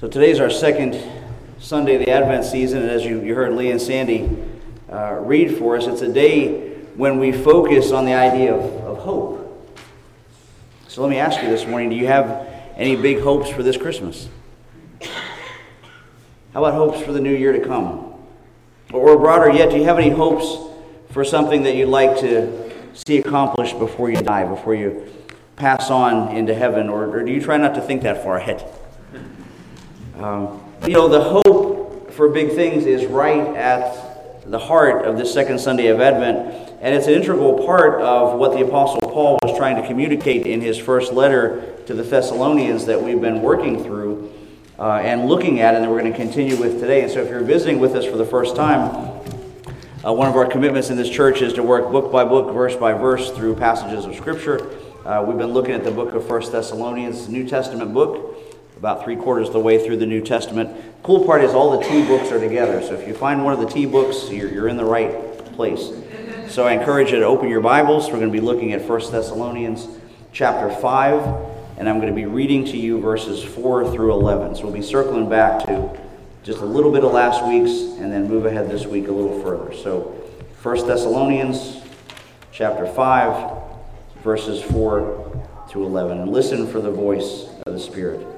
So today's our second Sunday of the Advent season, and as you, you heard Lee and Sandy uh, read for us, it's a day when we focus on the idea of, of hope. So let me ask you this morning do you have any big hopes for this Christmas? How about hopes for the new year to come? Or broader yet, do you have any hopes for something that you'd like to see accomplished before you die, before you pass on into heaven? Or, or do you try not to think that far ahead? Um, you know, the hope for big things is right at the heart of this second Sunday of Advent, and it's an integral part of what the Apostle Paul was trying to communicate in his first letter to the Thessalonians that we've been working through uh, and looking at, and that we're going to continue with today. And so, if you're visiting with us for the first time, uh, one of our commitments in this church is to work book by book, verse by verse through passages of Scripture. Uh, we've been looking at the book of First Thessalonians, New Testament book about three quarters of the way through the New Testament. Cool part is all the T books are together. So if you find one of the T books, you're, you're in the right place. So I encourage you to open your Bibles. We're going to be looking at 1 Thessalonians chapter 5, and I'm going to be reading to you verses 4 through 11. So we'll be circling back to just a little bit of last week's and then move ahead this week a little further. So 1 Thessalonians chapter 5, verses 4 through 11. And listen for the voice of the Spirit.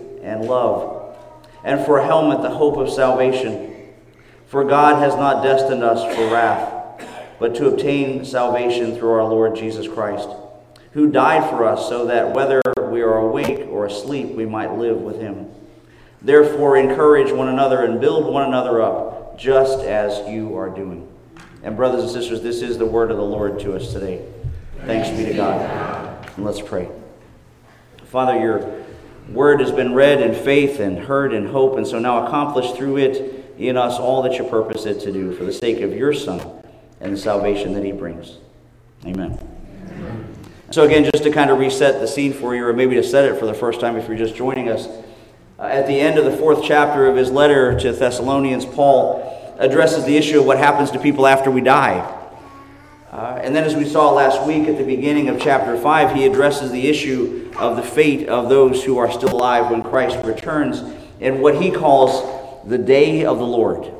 and love, and for a helmet, the hope of salvation. For God has not destined us for wrath, but to obtain salvation through our Lord Jesus Christ, who died for us so that whether we are awake or asleep, we might live with him. Therefore, encourage one another and build one another up, just as you are doing. And, brothers and sisters, this is the word of the Lord to us today. Thanks be to God. And let's pray. Father, you're word has been read in faith and heard in hope, and so now accomplished through it in us all that you purpose it to do for the sake of your Son and the salvation that he brings. Amen. Amen. So, again, just to kind of reset the scene for you, or maybe to set it for the first time if you're just joining us, uh, at the end of the fourth chapter of his letter to Thessalonians, Paul addresses the issue of what happens to people after we die. Uh, and then, as we saw last week at the beginning of chapter 5, he addresses the issue of the fate of those who are still alive when Christ returns in what he calls the day of the Lord.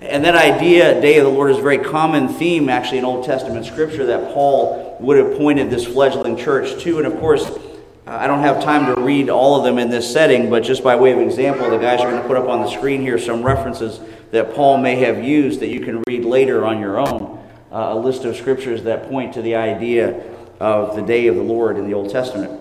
And that idea, day of the Lord, is a very common theme actually in Old Testament scripture that Paul would have pointed this fledgling church to. And of course, I don't have time to read all of them in this setting, but just by way of example, the guys are going to put up on the screen here some references that Paul may have used that you can read later on your own uh, a list of scriptures that point to the idea of the day of the Lord in the Old Testament.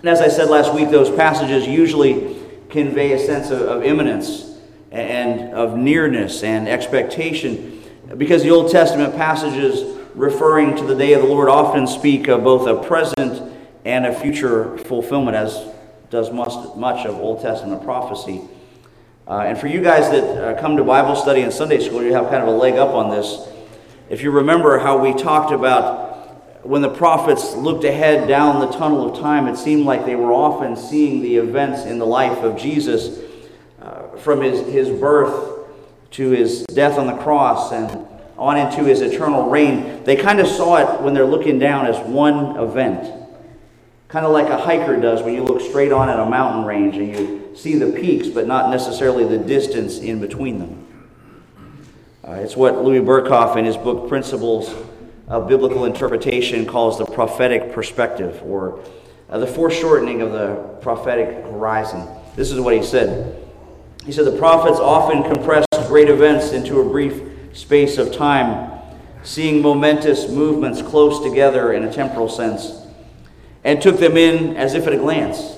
And as I said last week, those passages usually convey a sense of, of imminence and of nearness and expectation because the Old Testament passages referring to the day of the Lord often speak of both a present and a future fulfillment, as does much, much of Old Testament prophecy. Uh, and for you guys that uh, come to Bible study and Sunday school, you have kind of a leg up on this if you remember how we talked about when the prophets looked ahead down the tunnel of time, it seemed like they were often seeing the events in the life of Jesus uh, from his, his birth to his death on the cross and on into his eternal reign. They kind of saw it when they're looking down as one event. Kind of like a hiker does when you look straight on at a mountain range and you see the peaks, but not necessarily the distance in between them. Uh, it's what Louis Berkhof, in his book Principles of Biblical Interpretation, calls the prophetic perspective, or uh, the foreshortening of the prophetic horizon. This is what he said. He said, The prophets often compressed great events into a brief space of time, seeing momentous movements close together in a temporal sense, and took them in as if at a glance,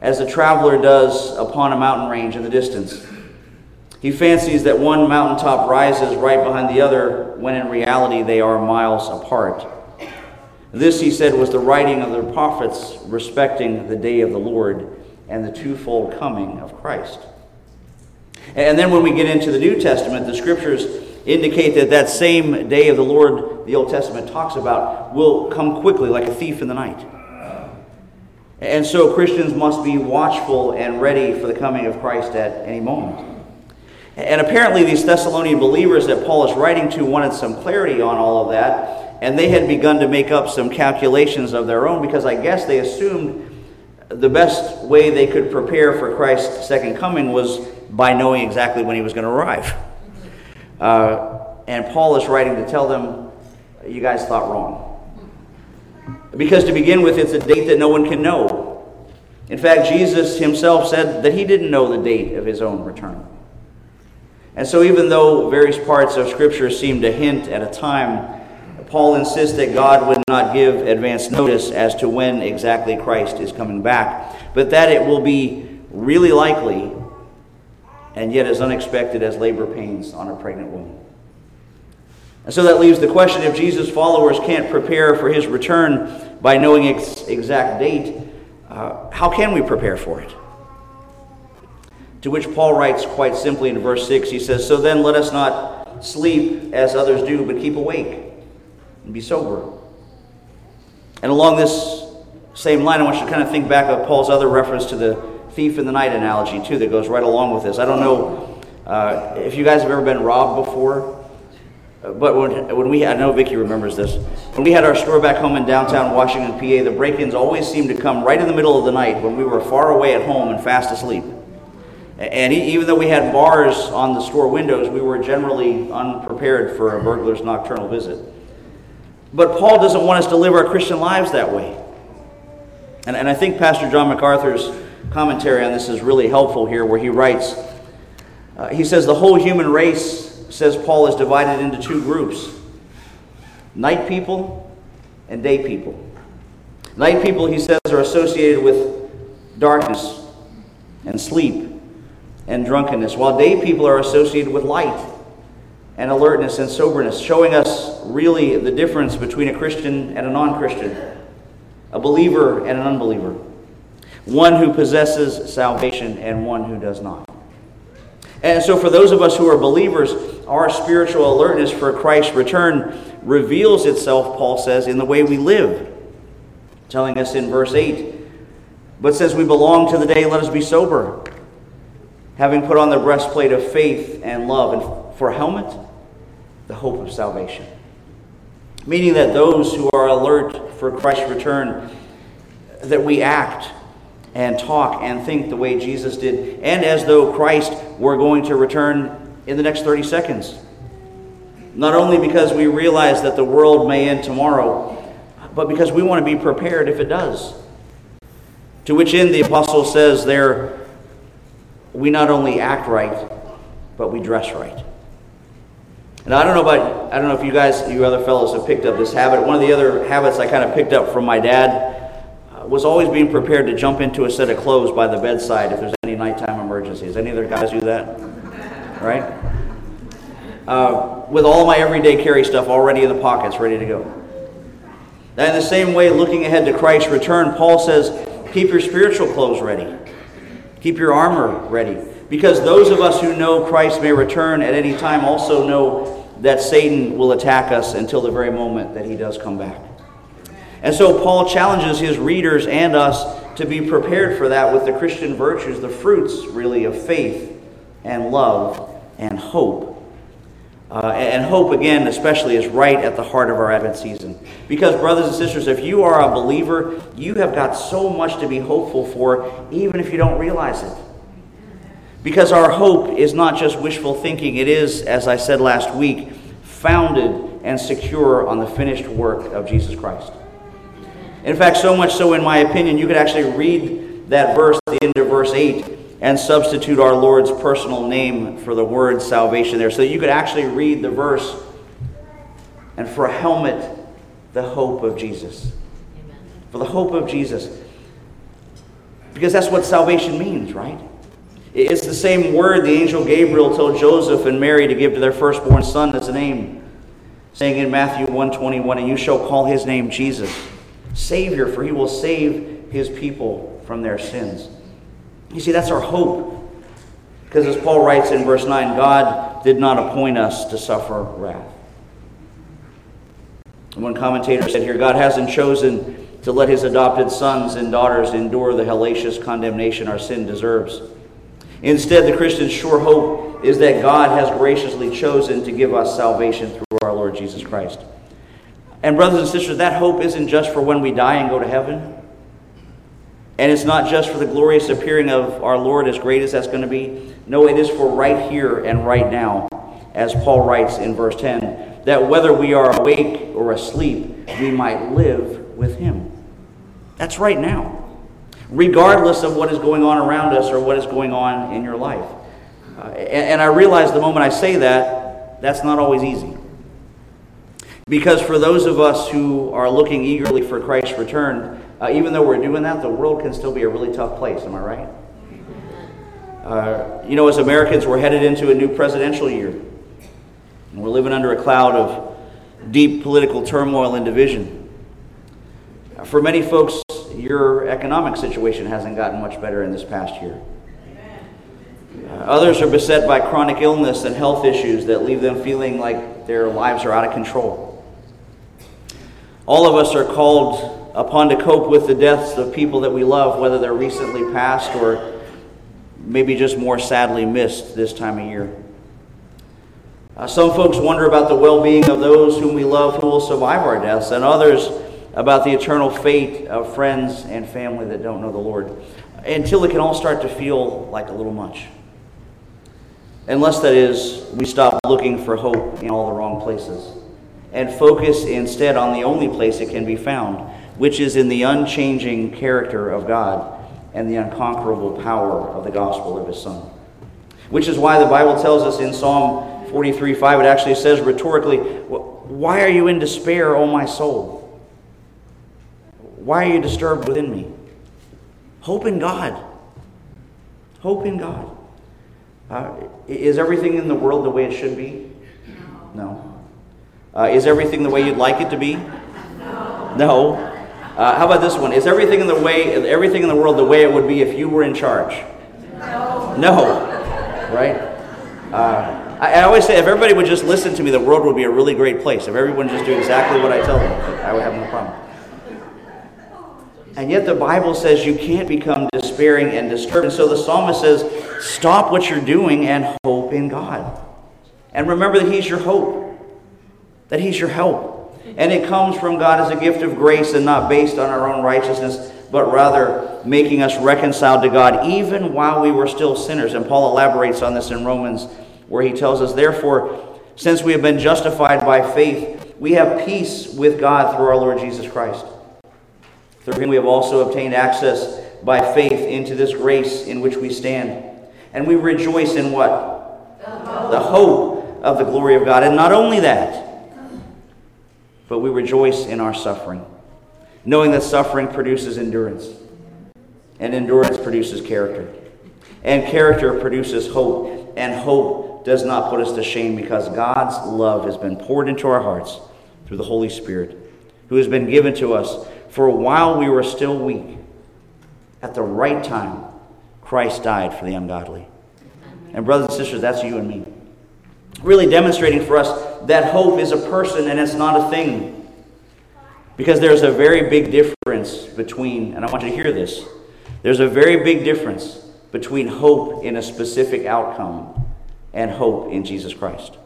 as a traveler does upon a mountain range in the distance. He fancies that one mountaintop rises right behind the other when in reality they are miles apart. This, he said, was the writing of the prophets respecting the day of the Lord and the twofold coming of Christ. And then when we get into the New Testament, the scriptures indicate that that same day of the Lord the Old Testament talks about will come quickly like a thief in the night. And so Christians must be watchful and ready for the coming of Christ at any moment. And apparently, these Thessalonian believers that Paul is writing to wanted some clarity on all of that, and they had begun to make up some calculations of their own because I guess they assumed the best way they could prepare for Christ's second coming was by knowing exactly when he was going to arrive. Uh, and Paul is writing to tell them, you guys thought wrong. Because to begin with, it's a date that no one can know. In fact, Jesus himself said that he didn't know the date of his own return. And so, even though various parts of Scripture seem to hint at a time, Paul insists that God would not give advance notice as to when exactly Christ is coming back, but that it will be really likely and yet as unexpected as labor pains on a pregnant woman. And so that leaves the question if Jesus' followers can't prepare for his return by knowing its exact date, uh, how can we prepare for it? To which Paul writes quite simply in verse 6 he says, So then let us not sleep as others do, but keep awake and be sober. And along this same line, I want you to kind of think back of Paul's other reference to the thief in the night analogy, too, that goes right along with this. I don't know uh, if you guys have ever been robbed before. But when, when we, I know Vicki remembers this. When we had our store back home in downtown Washington, PA, the break-ins always seemed to come right in the middle of the night when we were far away at home and fast asleep. And even though we had bars on the store windows, we were generally unprepared for a burglar's nocturnal visit. But Paul doesn't want us to live our Christian lives that way. And, and I think Pastor John MacArthur's commentary on this is really helpful here, where he writes, uh, he says, the whole human race, says Paul, is divided into two groups night people and day people. Night people, he says, are associated with darkness and sleep and drunkenness, while day people are associated with light and alertness and soberness, showing us really the difference between a Christian and a non Christian, a believer and an unbeliever, one who possesses salvation and one who does not. And so, for those of us who are believers, our spiritual alertness for Christ's return reveals itself, Paul says, in the way we live, telling us in verse 8. But says we belong to the day, let us be sober, having put on the breastplate of faith and love, and for a helmet, the hope of salvation. Meaning that those who are alert for Christ's return, that we act and talk and think the way Jesus did, and as though Christ were going to return in the next 30 seconds. Not only because we realize that the world may end tomorrow, but because we want to be prepared if it does. To which end the apostle says there, we not only act right, but we dress right. And I don't know about, I don't know if you guys, you other fellows have picked up this habit. One of the other habits I kind of picked up from my dad uh, was always being prepared to jump into a set of clothes by the bedside if there's any nighttime emergencies. Any other guys do that? Right? Uh, with all my everyday carry stuff already in the pockets, ready to go. And in the same way, looking ahead to Christ's return, Paul says, keep your spiritual clothes ready. Keep your armor ready. Because those of us who know Christ may return at any time also know that Satan will attack us until the very moment that he does come back. And so Paul challenges his readers and us to be prepared for that with the Christian virtues, the fruits, really, of faith and love and hope. Uh, and hope, again, especially, is right at the heart of our Advent season. Because, brothers and sisters, if you are a believer, you have got so much to be hopeful for, even if you don't realize it. Because our hope is not just wishful thinking, it is, as I said last week, founded and secure on the finished work of Jesus Christ. In fact, so much so, in my opinion, you could actually read that verse, the end of verse 8, and substitute our Lord's personal name for the word salvation there. So you could actually read the verse, and for a helmet, the hope of Jesus. Amen. For the hope of Jesus. Because that's what salvation means, right? It's the same word the angel Gabriel told Joseph and Mary to give to their firstborn son as a name. saying in Matthew 121, And you shall call his name Jesus, Savior, for he will save his people from their sins. You see, that's our hope. Because as Paul writes in verse 9, God did not appoint us to suffer wrath. One commentator said here God hasn't chosen to let his adopted sons and daughters endure the hellacious condemnation our sin deserves. Instead, the Christian's sure hope is that God has graciously chosen to give us salvation through our Lord Jesus Christ. And, brothers and sisters, that hope isn't just for when we die and go to heaven. And it's not just for the glorious appearing of our Lord, as great as that's going to be. No, it is for right here and right now, as Paul writes in verse 10, that whether we are awake or asleep, we might live with him. That's right now regardless of what is going on around us or what is going on in your life. Uh, and, and I realize the moment I say that, that's not always easy. Because for those of us who are looking eagerly for Christ's return, uh, even though we're doing that, the world can still be a really tough place. Am I right? Uh, you know, as Americans, we're headed into a new presidential year. And we're living under a cloud of deep political turmoil and division. For many folks, your economic situation hasn't gotten much better in this past year. Uh, others are beset by chronic illness and health issues that leave them feeling like their lives are out of control. All of us are called upon to cope with the deaths of people that we love, whether they're recently passed or maybe just more sadly missed this time of year. Uh, some folks wonder about the well being of those whom we love who will survive our deaths, and others about the eternal fate of friends and family that don't know the Lord until it can all start to feel like a little much. Unless that is, we stop looking for hope in all the wrong places and focus instead on the only place it can be found, which is in the unchanging character of God and the unconquerable power of the gospel of His Son. Which is why the Bible tells us in Psalm 43 5, it actually says rhetorically, Why are you in despair, O my soul? Why are you disturbed within me? Hope in God. Hope in God. Uh, is everything in the world the way it should be? No. Uh, is everything the way you'd like it to be? No. No. Uh, how about this one? Is everything in the way everything in the world the way it would be if you were in charge? No. No. Right? Uh, I, I, always say if everybody would just listen to me, the world would be a really great place. If everyone just do exactly what I tell them, I would have no problem. And yet the Bible says you can't become despairing and disturbed. And so the psalmist says, stop what you're doing and hope in God. And remember that He's your hope, that He's your help. And it comes from God as a gift of grace and not based on our own righteousness, but rather making us reconciled to God even while we were still sinners. And Paul elaborates on this in Romans, where he tells us, Therefore, since we have been justified by faith, we have peace with God through our Lord Jesus Christ through him we have also obtained access by faith into this grace in which we stand. And we rejoice in what? The hope. the hope of the glory of God. And not only that, but we rejoice in our suffering, knowing that suffering produces endurance, and endurance produces character, and character produces hope, and hope does not put us to shame because God's love has been poured into our hearts through the Holy Spirit, who has been given to us for while we were still weak, at the right time, Christ died for the ungodly. And, brothers and sisters, that's you and me. Really demonstrating for us that hope is a person and it's not a thing. Because there's a very big difference between, and I want you to hear this, there's a very big difference between hope in a specific outcome and hope in Jesus Christ.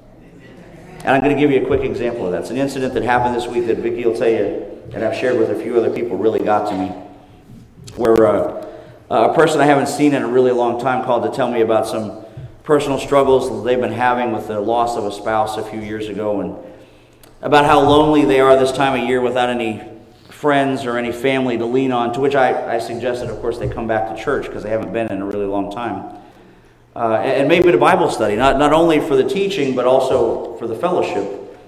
And I'm going to give you a quick example of that. It's an incident that happened this week that Vicki will tell you and I've shared with a few other people really got to me. Where uh, a person I haven't seen in a really long time called to tell me about some personal struggles that they've been having with the loss of a spouse a few years ago and about how lonely they are this time of year without any friends or any family to lean on. To which I, I suggested, of course, they come back to church because they haven't been in a really long time. Uh, and maybe a Bible study, not, not only for the teaching, but also for the fellowship.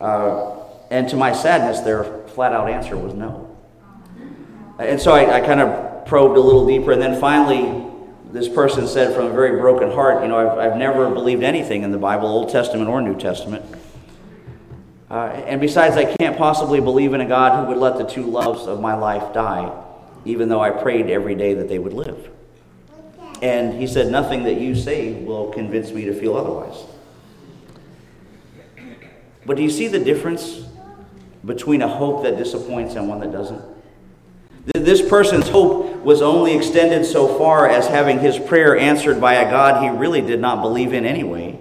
Uh, and to my sadness, their flat out answer was no. And so I, I kind of probed a little deeper, and then finally, this person said from a very broken heart, You know, I've, I've never believed anything in the Bible, Old Testament or New Testament. Uh, and besides, I can't possibly believe in a God who would let the two loves of my life die, even though I prayed every day that they would live. And he said, Nothing that you say will convince me to feel otherwise. But do you see the difference between a hope that disappoints and one that doesn't? This person's hope was only extended so far as having his prayer answered by a God he really did not believe in anyway,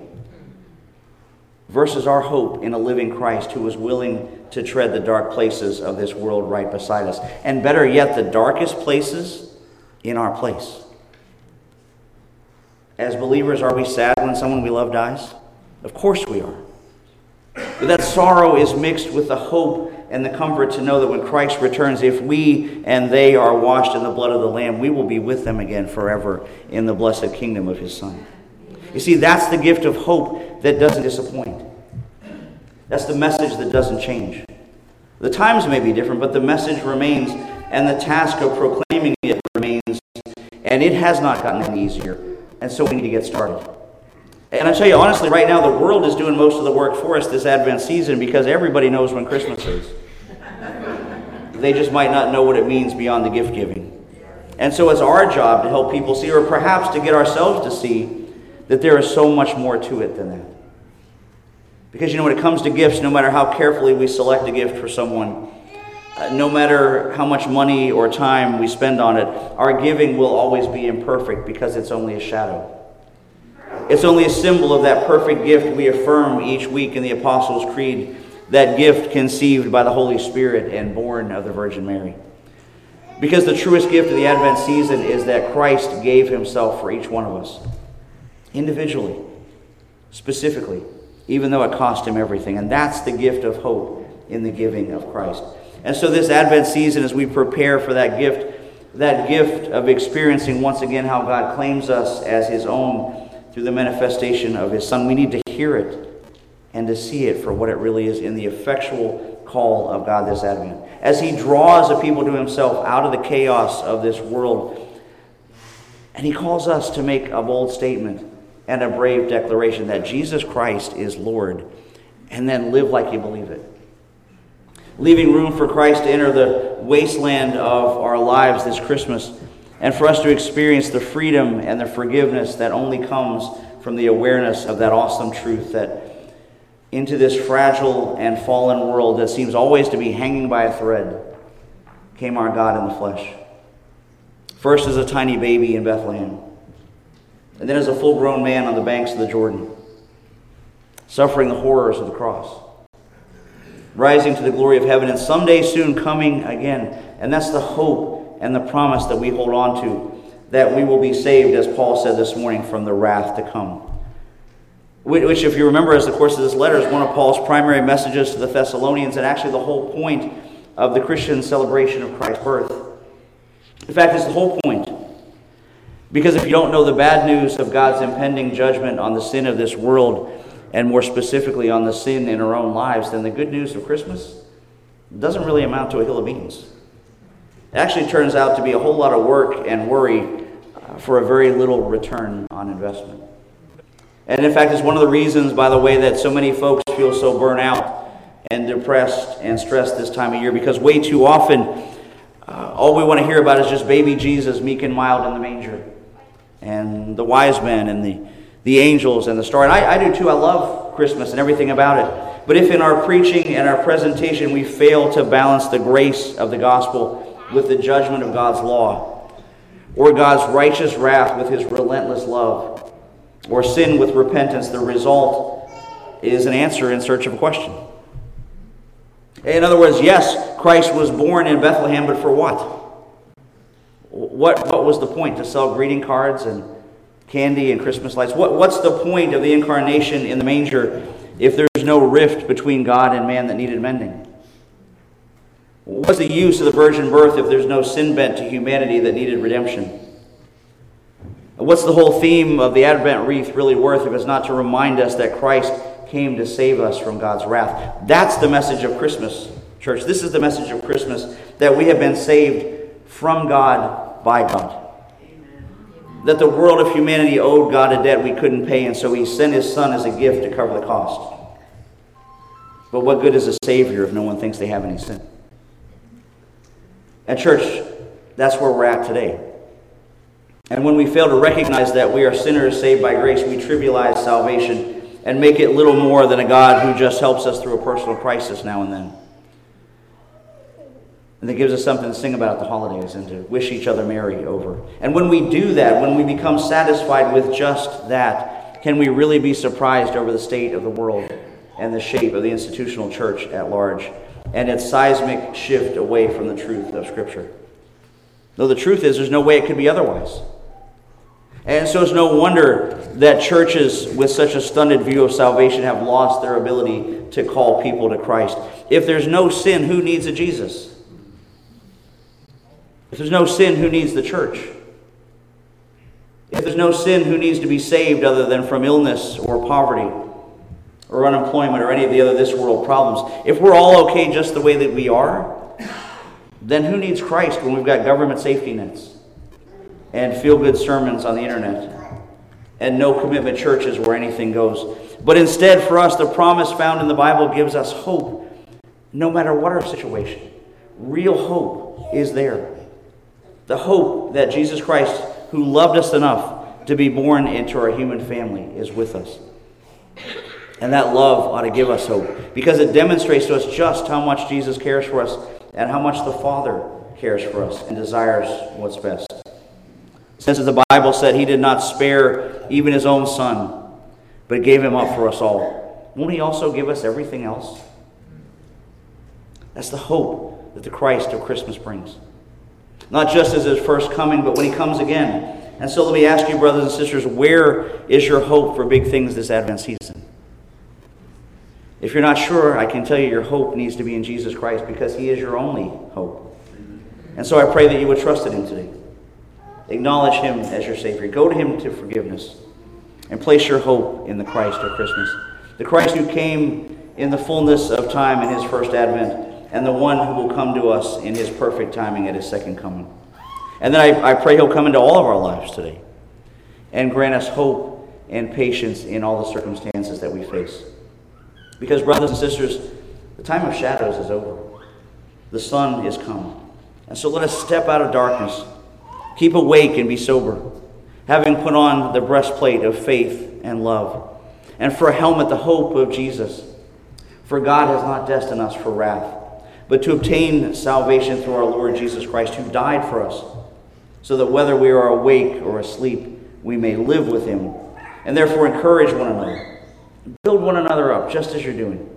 versus our hope in a living Christ who was willing to tread the dark places of this world right beside us. And better yet, the darkest places in our place. As believers, are we sad when someone we love dies? Of course we are. But that sorrow is mixed with the hope and the comfort to know that when Christ returns, if we and they are washed in the blood of the Lamb, we will be with them again forever in the blessed kingdom of His Son. You see, that's the gift of hope that doesn't disappoint. That's the message that doesn't change. The times may be different, but the message remains, and the task of proclaiming it remains, and it has not gotten any easier. And so we need to get started. And I tell you honestly, right now, the world is doing most of the work for us this Advent season because everybody knows when Christmas is. They just might not know what it means beyond the gift giving. And so it's our job to help people see, or perhaps to get ourselves to see, that there is so much more to it than that. Because you know, when it comes to gifts, no matter how carefully we select a gift for someone, uh, no matter how much money or time we spend on it, our giving will always be imperfect because it's only a shadow. It's only a symbol of that perfect gift we affirm each week in the Apostles' Creed, that gift conceived by the Holy Spirit and born of the Virgin Mary. Because the truest gift of the Advent season is that Christ gave himself for each one of us, individually, specifically, even though it cost him everything. And that's the gift of hope in the giving of Christ. And so, this Advent season, as we prepare for that gift, that gift of experiencing once again how God claims us as his own through the manifestation of his Son. We need to hear it and to see it for what it really is in the effectual call of God this Advent. As he draws the people to himself out of the chaos of this world, and he calls us to make a bold statement and a brave declaration that Jesus Christ is Lord, and then live like you believe it. Leaving room for Christ to enter the wasteland of our lives this Christmas and for us to experience the freedom and the forgiveness that only comes from the awareness of that awesome truth that into this fragile and fallen world that seems always to be hanging by a thread came our God in the flesh. First as a tiny baby in Bethlehem, and then as a full grown man on the banks of the Jordan, suffering the horrors of the cross, rising to the glory of heaven, and someday soon coming again. And that's the hope and the promise that we hold on to that we will be saved, as Paul said this morning, from the wrath to come. Which, if you remember, as the course of this letter, is one of Paul's primary messages to the Thessalonians, and actually the whole point of the Christian celebration of Christ's birth. In fact, it's the whole point. Because if you don't know the bad news of God's impending judgment on the sin of this world, and more specifically on the sin in our own lives, then the good news of Christmas doesn't really amount to a hill of beans. It actually turns out to be a whole lot of work and worry uh, for a very little return on investment. And in fact, it's one of the reasons, by the way, that so many folks feel so burnt out and depressed and stressed this time of year because way too often, uh, all we want to hear about is just baby Jesus, meek and mild in the manger, and the wise men and the, the angels and the star. And I, I do too. I love Christmas and everything about it. But if in our preaching and our presentation we fail to balance the grace of the gospel with the judgment of God's law, or God's righteous wrath with his relentless love, or sin with repentance, the result is an answer in search of a question. In other words, yes, Christ was born in Bethlehem, but for what? What, what was the point? To sell greeting cards and candy and Christmas lights? What, what's the point of the incarnation in the manger if there's no rift between God and man that needed mending? What's the use of the virgin birth if there's no sin bent to humanity that needed redemption? What's the whole theme of the Advent wreath really worth if it's not to remind us that Christ came to save us from God's wrath? That's the message of Christmas, church. This is the message of Christmas that we have been saved from God by God. That the world of humanity owed God a debt we couldn't pay, and so He sent His Son as a gift to cover the cost. But what good is a Savior if no one thinks they have any sin? At church, that's where we're at today. And when we fail to recognize that we are sinners saved by grace, we trivialize salvation and make it little more than a God who just helps us through a personal crisis now and then. And that gives us something to sing about at the holidays and to wish each other merry over. And when we do that, when we become satisfied with just that, can we really be surprised over the state of the world and the shape of the institutional church at large and its seismic shift away from the truth of Scripture? Though the truth is, there's no way it could be otherwise. And so it's no wonder that churches with such a stunted view of salvation have lost their ability to call people to Christ. If there's no sin, who needs a Jesus? If there's no sin, who needs the church? If there's no sin, who needs to be saved other than from illness or poverty or unemployment or any of the other this world problems? If we're all okay just the way that we are, then who needs Christ when we've got government safety nets and feel good sermons on the internet and no commitment churches where anything goes? But instead, for us, the promise found in the Bible gives us hope no matter what our situation. Real hope is there. The hope that Jesus Christ, who loved us enough to be born into our human family, is with us. And that love ought to give us hope because it demonstrates to us just how much Jesus cares for us and how much the Father cares for us and desires what's best. Since the Bible said he did not spare even his own son, but gave him up for us all, won't he also give us everything else? That's the hope that the Christ of Christmas brings. Not just as his first coming, but when he comes again. And so let me ask you, brothers and sisters, where is your hope for big things this Advent season? If you're not sure, I can tell you your hope needs to be in Jesus Christ because he is your only hope. And so I pray that you would trust in him today. Acknowledge him as your Savior. Go to him to forgiveness. And place your hope in the Christ of Christmas. The Christ who came in the fullness of time in his first advent and the one who will come to us in his perfect timing at his second coming. And then I, I pray he'll come into all of our lives today and grant us hope and patience in all the circumstances that we face. Because, brothers and sisters, the time of shadows is over. The sun is come. And so let us step out of darkness, keep awake and be sober, having put on the breastplate of faith and love, and for a helmet, the hope of Jesus. For God has not destined us for wrath but to obtain salvation through our Lord Jesus Christ, who died for us, so that whether we are awake or asleep, we may live with him. And therefore, encourage one another. Build one another up, just as you're doing,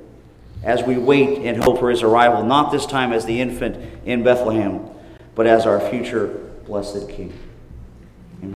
as we wait and hope for his arrival, not this time as the infant in Bethlehem, but as our future blessed King.